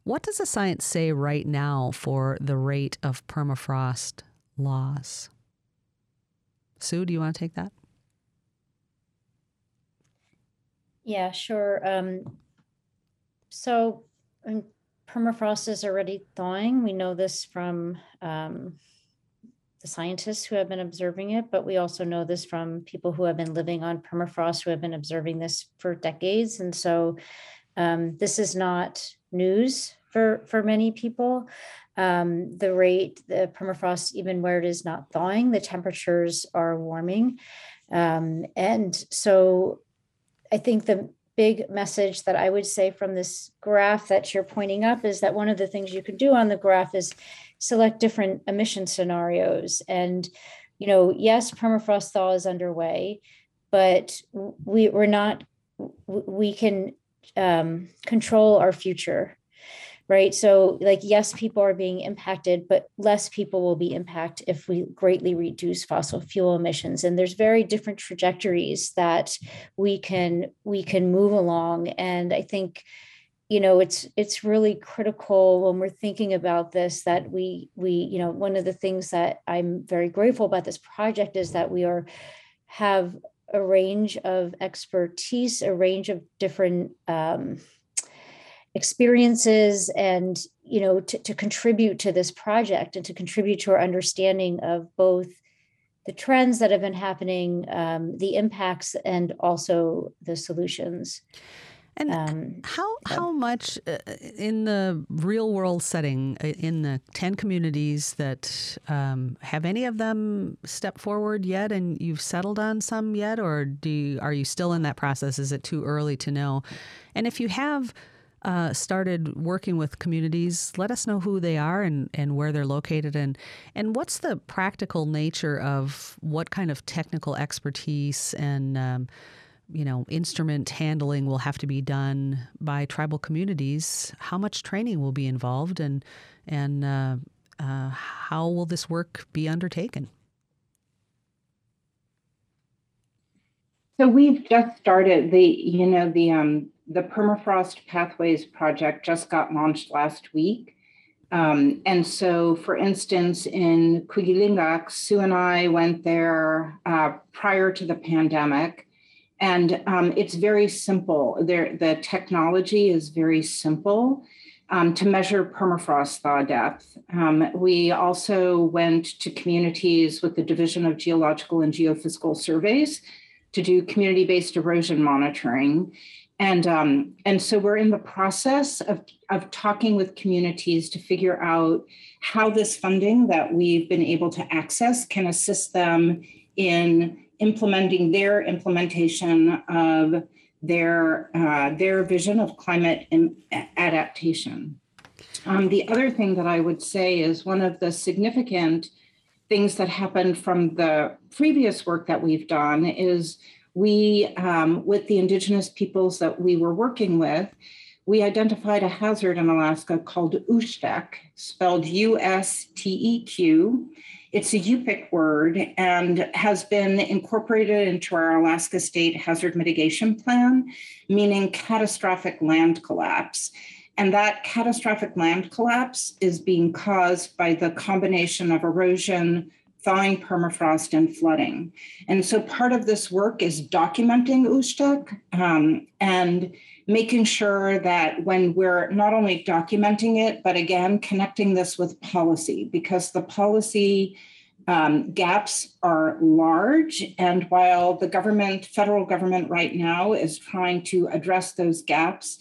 What does the science say right now for the rate of permafrost loss? Sue, do you want to take that? Yeah, sure. Um, so um, permafrost is already thawing. We know this from um, the scientists who have been observing it, but we also know this from people who have been living on permafrost who have been observing this for decades. And so um, this is not news for, for many people. Um, the rate, the permafrost, even where it is not thawing, the temperatures are warming. Um, and so I think the big message that I would say from this graph that you're pointing up is that one of the things you could do on the graph is select different emission scenarios. And, you know, yes, permafrost thaw is underway, but we, we're not, we can um, control our future right? So, like, yes, people are being impacted, but less people will be impacted if we greatly reduce fossil fuel emissions. And there's very different trajectories that we can we can move along. And I think, you know, it's it's really critical when we're thinking about this that we we you know one of the things that I'm very grateful about this project is that we are have a range of expertise, a range of different um, experiences and you know to, to contribute to this project and to contribute to our understanding of both the trends that have been happening um, the impacts and also the solutions and um, how how much uh, in the real world setting uh, in the ten communities that um, have any of them stepped forward yet, and you've settled on some yet, or do you, are you still in that process? Is it too early to know? And if you have uh, started working with communities, let us know who they are and, and where they're located and and what's the practical nature of what kind of technical expertise and um, you know, instrument handling will have to be done by tribal communities. How much training will be involved, and and uh, uh, how will this work be undertaken? So we've just started the, you know, the um, the Permafrost Pathways project just got launched last week. Um, and so, for instance, in Kwigillingok, Sue and I went there uh, prior to the pandemic, and um, it's very simple. There, the technology is very simple um, to measure permafrost thaw depth. Um, we also went to communities with the Division of Geological and Geophysical Surveys to do community-based erosion monitoring. And, um, and so we're in the process of, of talking with communities to figure out how this funding that we've been able to access can assist them in implementing their implementation of their, uh, their vision of climate adaptation. Um, the other thing that I would say is one of the significant things that happened from the previous work that we've done is we, um, with the indigenous peoples that we were working with, we identified a hazard in Alaska called Usteq, spelled U S T E Q. It's a Yupik word and has been incorporated into our Alaska State Hazard Mitigation Plan, meaning catastrophic land collapse. And that catastrophic land collapse is being caused by the combination of erosion, thawing permafrost and flooding. And so part of this work is documenting Usteq um, and making sure that when we're not only documenting it, but again, connecting this with policy, because the policy um, gaps are large. And while the government, federal government right now is trying to address those gaps,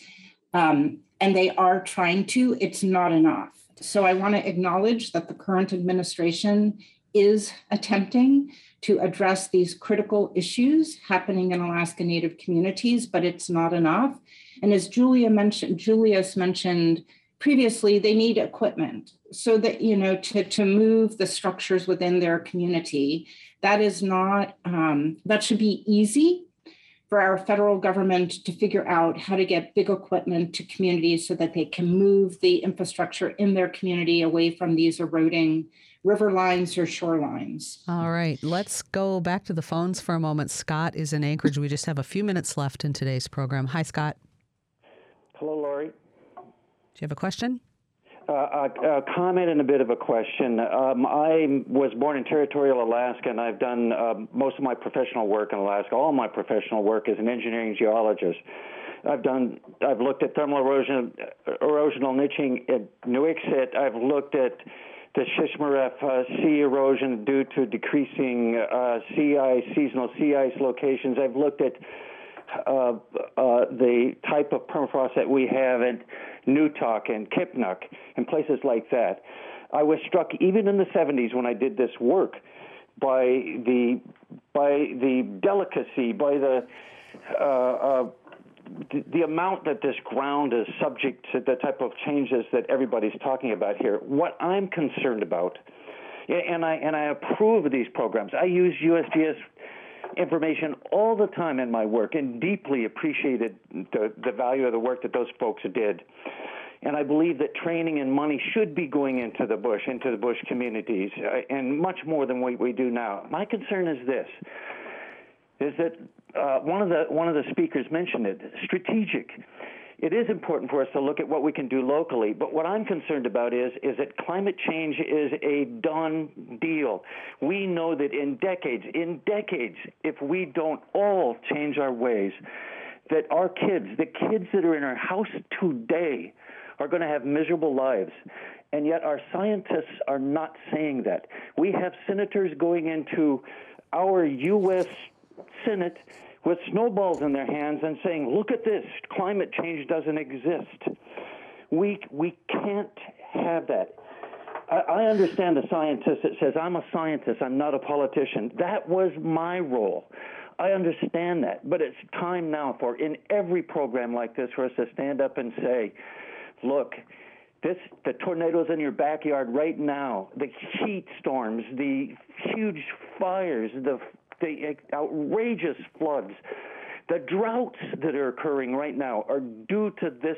um, and they are trying to, it's not enough. So I want to acknowledge that the current administration is attempting to address these critical issues happening in Alaska Native communities, but it's not enough. And as Julia mentioned, Julius mentioned previously, they need equipment so that, you know, to, to move the structures within their community. That is not, um, that should be easy for our federal government to figure out how to get big equipment to communities so that they can move the infrastructure in their community away from these eroding river lines or shorelines. All right, let's go back to the phones for a moment. Scott is in Anchorage. We just have a few minutes left in today's program. Hi, Scott. Hello, Lori. Do you have a question? Uh, a, a, comment and a bit of a question. Um, I was born in territorial Alaska, and I've done uh, most of my professional work in Alaska. All my professional work as an engineering geologist. I've done. I've looked at thermal erosion, erosional niching at Nuiqsut. I've looked at the Shishmaref uh, sea erosion due to decreasing uh, sea ice, seasonal sea ice locations. I've looked at uh, uh, the type of permafrost that we have at Newtok and Kipnuk and places like that. I was struck even in the 70s when I did this work by the by the delicacy, by the the, amount that this ground is subject to the type of changes that everybody's talking about here. What I'm concerned about, and I and I approve of these programs. I use USGS information all the time in my work and deeply appreciated the, the value of the work that those folks did. And I believe that training and money should be going into the bush, into the bush communities, uh, and much more than what we do now. My concern is this: is that uh, one of the one of the speakers mentioned it. Strategic. It is important for us to look at what we can do locally, but what I'm concerned about is is that climate change is a done deal. We know that in decades, in decades, if we don't all change our ways, that our kids, the kids that are in our house today, are going to have miserable lives. And yet our scientists are not saying that. We have senators going into our U.S. Senate with snowballs in their hands and saying, look at this, climate change doesn't exist. We, we can't have that. I, I understand the scientist that says, I'm a scientist, I'm not a politician. That was my role. I understand that, but it's time now for, in every program like this, for us to stand up and say, look, this, the tornadoes in your backyard right now, the heat storms, the huge fires, the the outrageous floods, The droughts that are occurring right now are due to this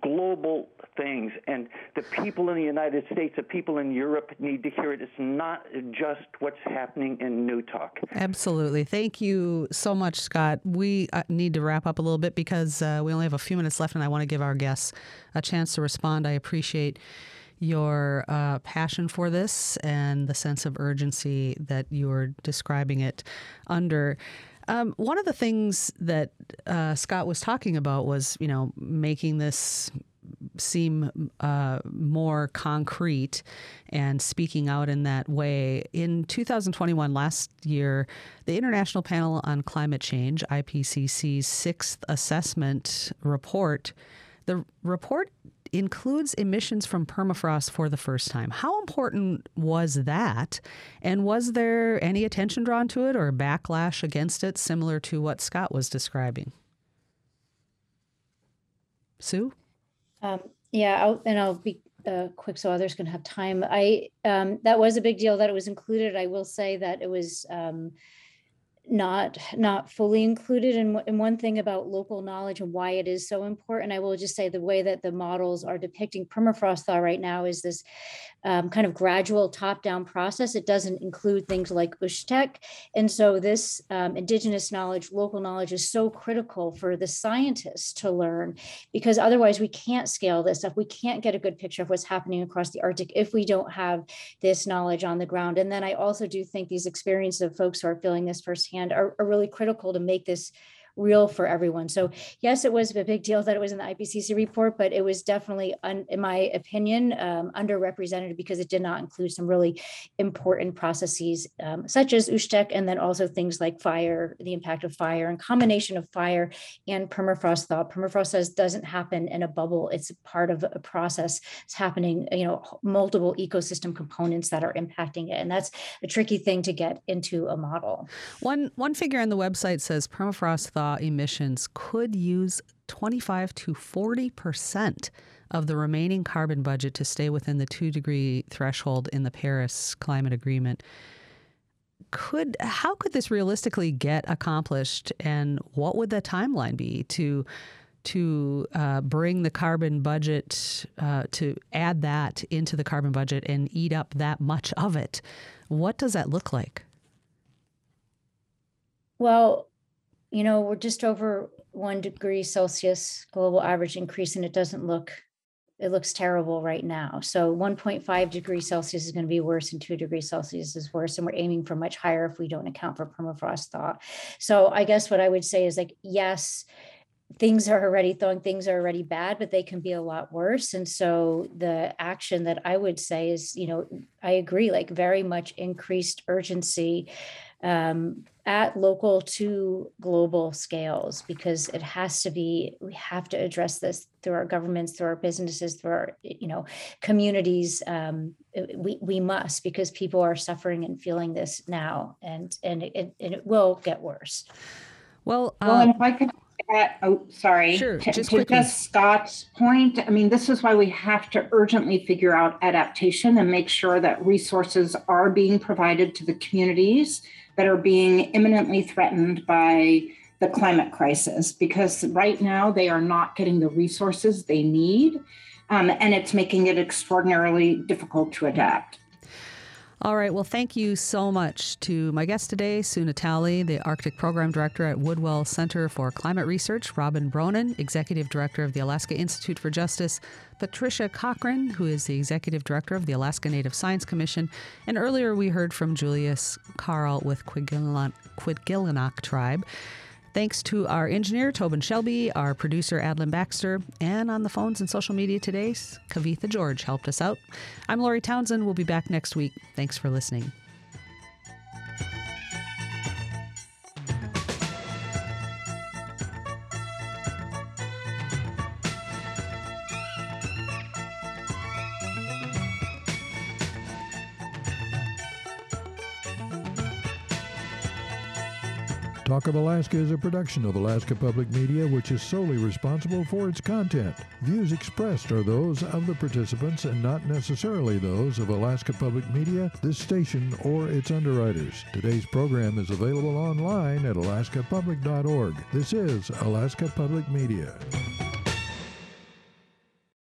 global things, and the people in the United States, the people in Europe need to hear it. It's not just what's happening in Newtok. Absolutely. Thank you so much, Scott. We uh, need to wrap up a little bit because uh, we only have a few minutes left, and I want to give our guests a chance to respond. I appreciate your uh, passion for this and the sense of urgency that you're describing it under. Um, one of the things that uh, Scott was talking about was, you know, making this seem uh, more concrete and speaking out in that way. In 2021, last year, the International Panel on Climate Change, IPCC's sixth assessment report, the report includes emissions from permafrost for the first time. How important was that? And was there any attention drawn to it or backlash against it, similar to what Scott was describing? Sue? Um, yeah, I'll, and I'll be uh, quick so others can have time. I um, that was a big deal that it was included. I will say that it was um, not not fully included and, one thing about local knowledge and why it is so important i will just say the way that the models are depicting permafrost thaw right now is this um, kind of gradual top down process. It doesn't include things like Usteq and so this um, indigenous knowledge local knowledge is so critical for the scientists to learn because otherwise we can't scale this stuff. We can't get a good picture of what's happening across the arctic if we don't have this knowledge on the ground. And then i also do think these experiences of folks who are feeling this firsthand are, are really critical to make this real for everyone. So yes, it was a big deal that it was in the IPCC report, but it was definitely, un, in my opinion, um, underrepresented because it did not include some really important processes um, such as Usteq, and then also things like fire, the impact of fire, and combination of fire and permafrost thaw. Permafrost says doesn't happen in a bubble; it's part of a process. It's happening, you know, multiple ecosystem components that are impacting it, and that's a tricky thing to get into a model. One one figure on the website says permafrost thaw emissions could use 25 to 40 percent of the remaining carbon budget to stay within the two degree threshold in the Paris Climate Agreement. Could how could this realistically get accomplished, and what would the timeline be to to uh, bring the carbon budget uh, to add that into the carbon budget and eat up that much of it? What does that look like? Well, you know, we're just over one degree Celsius global average increase, and it doesn't look, it looks terrible right now. So 1.5 degrees Celsius is going to be worse, and two degrees Celsius is worse. And we're aiming for much higher if we don't account for permafrost thaw. So I guess what I would say is like, yes, things are already thawing, things are already bad, but they can be a lot worse. And so the action that I would say is, you know, I agree, like very much increased urgency um, at local to global scales because it has to be we have to address this through our governments through our businesses through our you know communities um, we, we must because people are suffering and feeling this now and and it, and it will get worse. Well, well and if i could add, oh sorry sure, to, just, to just scott's point i mean this is why we have to urgently figure out adaptation and make sure that resources are being provided to the communities that are being imminently threatened by the climate crisis because right now they are not getting the resources they need um, and it's making it extraordinarily difficult to adapt. All right. Well, thank you so much to my guest today, Sue Natali, the Arctic Program Director at Woodwell Center for Climate Research, Robin Bronen, Executive Director of the Alaska Institute for Justice, Patricia Cochran, who is the Executive Director of the Alaska Native Science Commission, and earlier we heard from Julius Carl with Kwigillingok Tribe. Thanks to our engineer, Tobin Shelby, our producer, Adlin Baxter, and on the phones and social media today, Kavitha George helped us out. I'm Lori Townsend. We'll be back next week. Thanks for listening. Talk of Alaska is a production of Alaska Public Media, which is solely responsible for its content. Views expressed are those of the participants and not necessarily those of Alaska Public Media, this station, or its underwriters. Today's program is available online at alaskapublic.org. This is Alaska Public Media.